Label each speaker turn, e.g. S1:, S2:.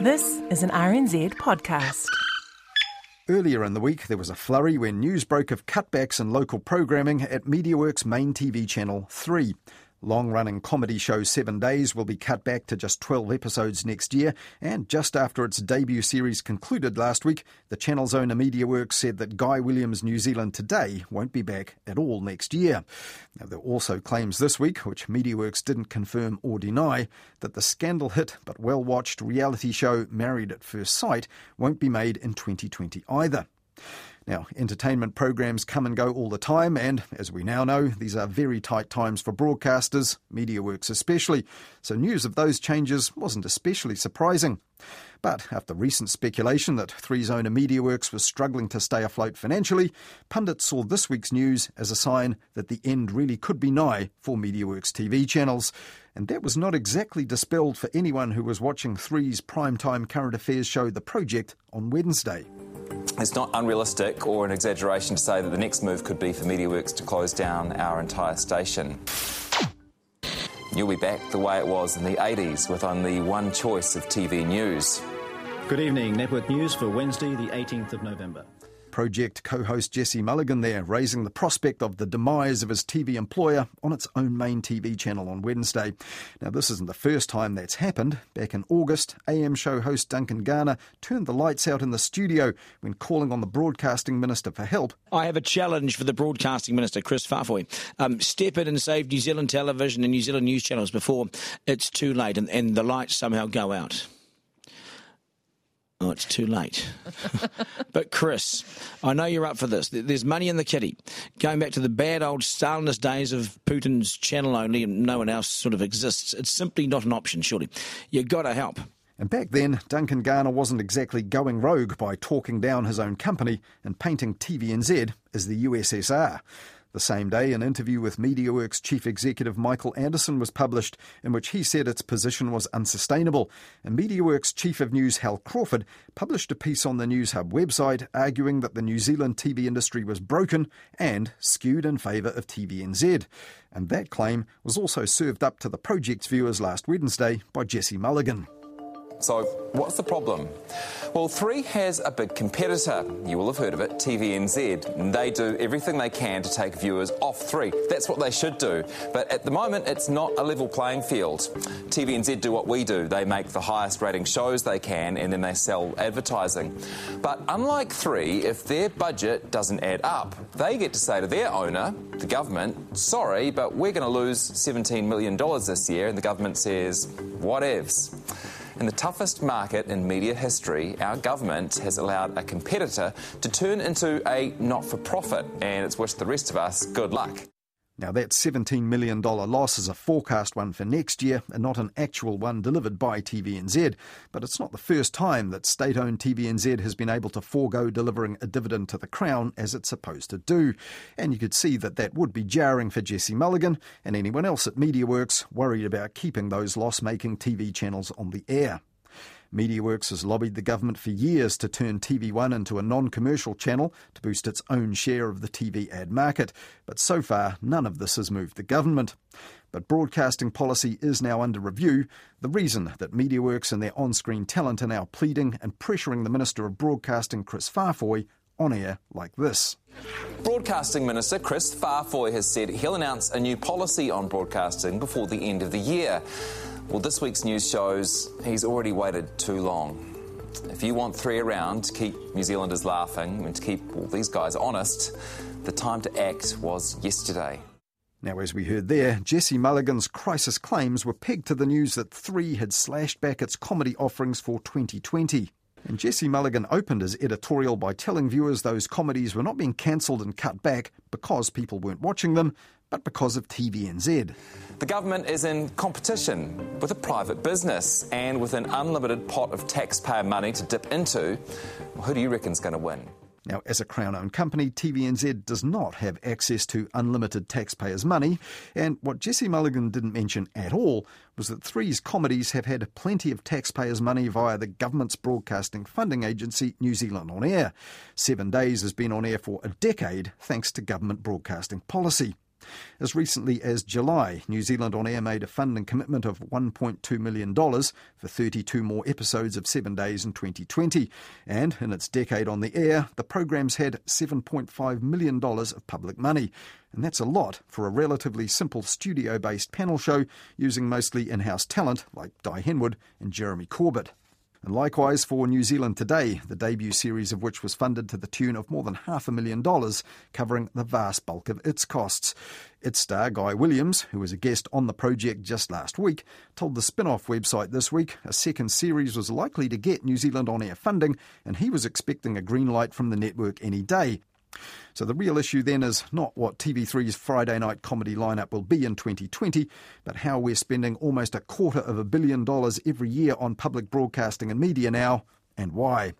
S1: This is an RNZ podcast.
S2: Earlier in the week, there was a flurry when news broke of cutbacks in local programming at MediaWorks' main TV channel 3. Long running comedy show Seven Days will be cut back to just 12 episodes next year, and just after its debut series concluded last week, the channel's owner MediaWorks said that Guy Williams New Zealand Today won't be back at all next year. Now, there are also claims this week, which MediaWorks didn't confirm or deny, that the scandal hit but well watched reality show Married at First Sight won't be made in 2020 either. Now, entertainment programs come and go all the time, and as we now know, these are very tight times for broadcasters, MediaWorks especially, so news of those changes wasn't especially surprising. But after recent speculation that Three's owner MediaWorks was struggling to stay afloat financially, pundits saw this week's news as a sign that the end really could be nigh for MediaWorks TV channels. And that was not exactly dispelled for anyone who was watching Three's primetime current affairs show The Project on Wednesday.
S3: It's not unrealistic or an exaggeration to say that the next move could be for MediaWorks to close down our entire station. You'll be back the way it was in the 80s with only one choice of TV news.
S4: Good evening. Network News for Wednesday, the 18th of November.
S2: Project co host Jesse Mulligan there, raising the prospect of the demise of his TV employer on its own main TV channel on Wednesday. Now, this isn't the first time that's happened. Back in August, AM show host Duncan Garner turned the lights out in the studio when calling on the Broadcasting Minister for help.
S5: I have a challenge for the Broadcasting Minister, Chris Faafoi. Um, step in and save New Zealand television and New Zealand news channels before it's too late and, and the lights somehow go out. Oh, it's too late. but Chris, I know you're up for this. There's money in the kitty. Going back to the bad old Stalinist days of Putin's channel only and no one else sort of exists. It's simply not an option, surely. You've got to help.
S2: And back then, Duncan Garner wasn't exactly going rogue by talking down his own company and painting TVNZ as the USSR. The same day, an interview with MediaWorks chief executive Michael Anderson was published, in which he said its position was unsustainable. And MediaWorks chief of news Hal Crawford published a piece on the Newshub website arguing that the New Zealand TV industry was broken and skewed in favour of TVNZ. And that claim was also served up to the project's viewers last Wednesday by Jesse Mulligan.
S3: So, what's the problem? Well, Three has a big competitor. You will have heard of it, TVNZ. They do everything they can to take viewers off Three. That's what they should do. But at the moment, it's not a level playing field. TVNZ do what we do they make the highest rating shows they can and then they sell advertising. But unlike Three, if their budget doesn't add up, they get to say to their owner, the government, sorry, but we're going to lose $17 million this year. And the government says, what whatevs. In the toughest market in media history, our government has allowed a competitor to turn into a not for profit, and it's wished the rest of us good luck.
S2: Now, that $17 million loss is a forecast one for next year and not an actual one delivered by TVNZ. But it's not the first time that state owned TVNZ has been able to forego delivering a dividend to the Crown as it's supposed to do. And you could see that that would be jarring for Jesse Mulligan and anyone else at MediaWorks worried about keeping those loss making TV channels on the air. MediaWorks has lobbied the government for years to turn TV1 into a non commercial channel to boost its own share of the TV ad market, but so far none of this has moved the government. But broadcasting policy is now under review. The reason that MediaWorks and their on screen talent are now pleading and pressuring the Minister of Broadcasting, Chris Faafoi, on air like this.
S3: Broadcasting Minister Chris Faafoi has said he'll announce a new policy on broadcasting before the end of the year. Well, this week's news shows he's already waited too long. If you want three around to keep New Zealanders laughing and to keep all these guys honest, the time to act was yesterday.
S2: Now, as we heard there, Jesse Mulligan's crisis claims were pegged to the news that Three had slashed back its comedy offerings for 2020. And Jesse Mulligan opened his editorial by telling viewers those comedies were not being cancelled and cut back because people weren't watching them, but because of TVNZ.
S3: The government is in competition with a private business and with an unlimited pot of taxpayer money to dip into. Well, who do you reckon is going to win?
S2: Now, as a Crown owned company, TVNZ does not have access to unlimited taxpayers' money. And what Jesse Mulligan didn't mention at all was that Three's comedies have had plenty of taxpayers' money via the government's broadcasting funding agency, New Zealand On Air. Seven Days has been on air for a decade thanks to government broadcasting policy. As recently as July, New Zealand On Air made a funding commitment of $1.2 million for 32 more episodes of Seven Days in 2020. And in its decade on the air, the program's had $7.5 million of public money. And that's a lot for a relatively simple studio based panel show using mostly in house talent like Dai Henwood and Jeremy Corbett. And likewise for New Zealand Today, the debut series of which was funded to the tune of more than half a million dollars, covering the vast bulk of its costs. Its star, Guy Williams, who was a guest on the project just last week, told the Spinoff website this week a second series was likely to get New Zealand on air funding, and he was expecting a green light from the network any day. So the real issue then is not what TV3's Friday night comedy lineup will be in 2020, but how we're spending almost a quarter of a billion dollars every year on public broadcasting and media now, and why.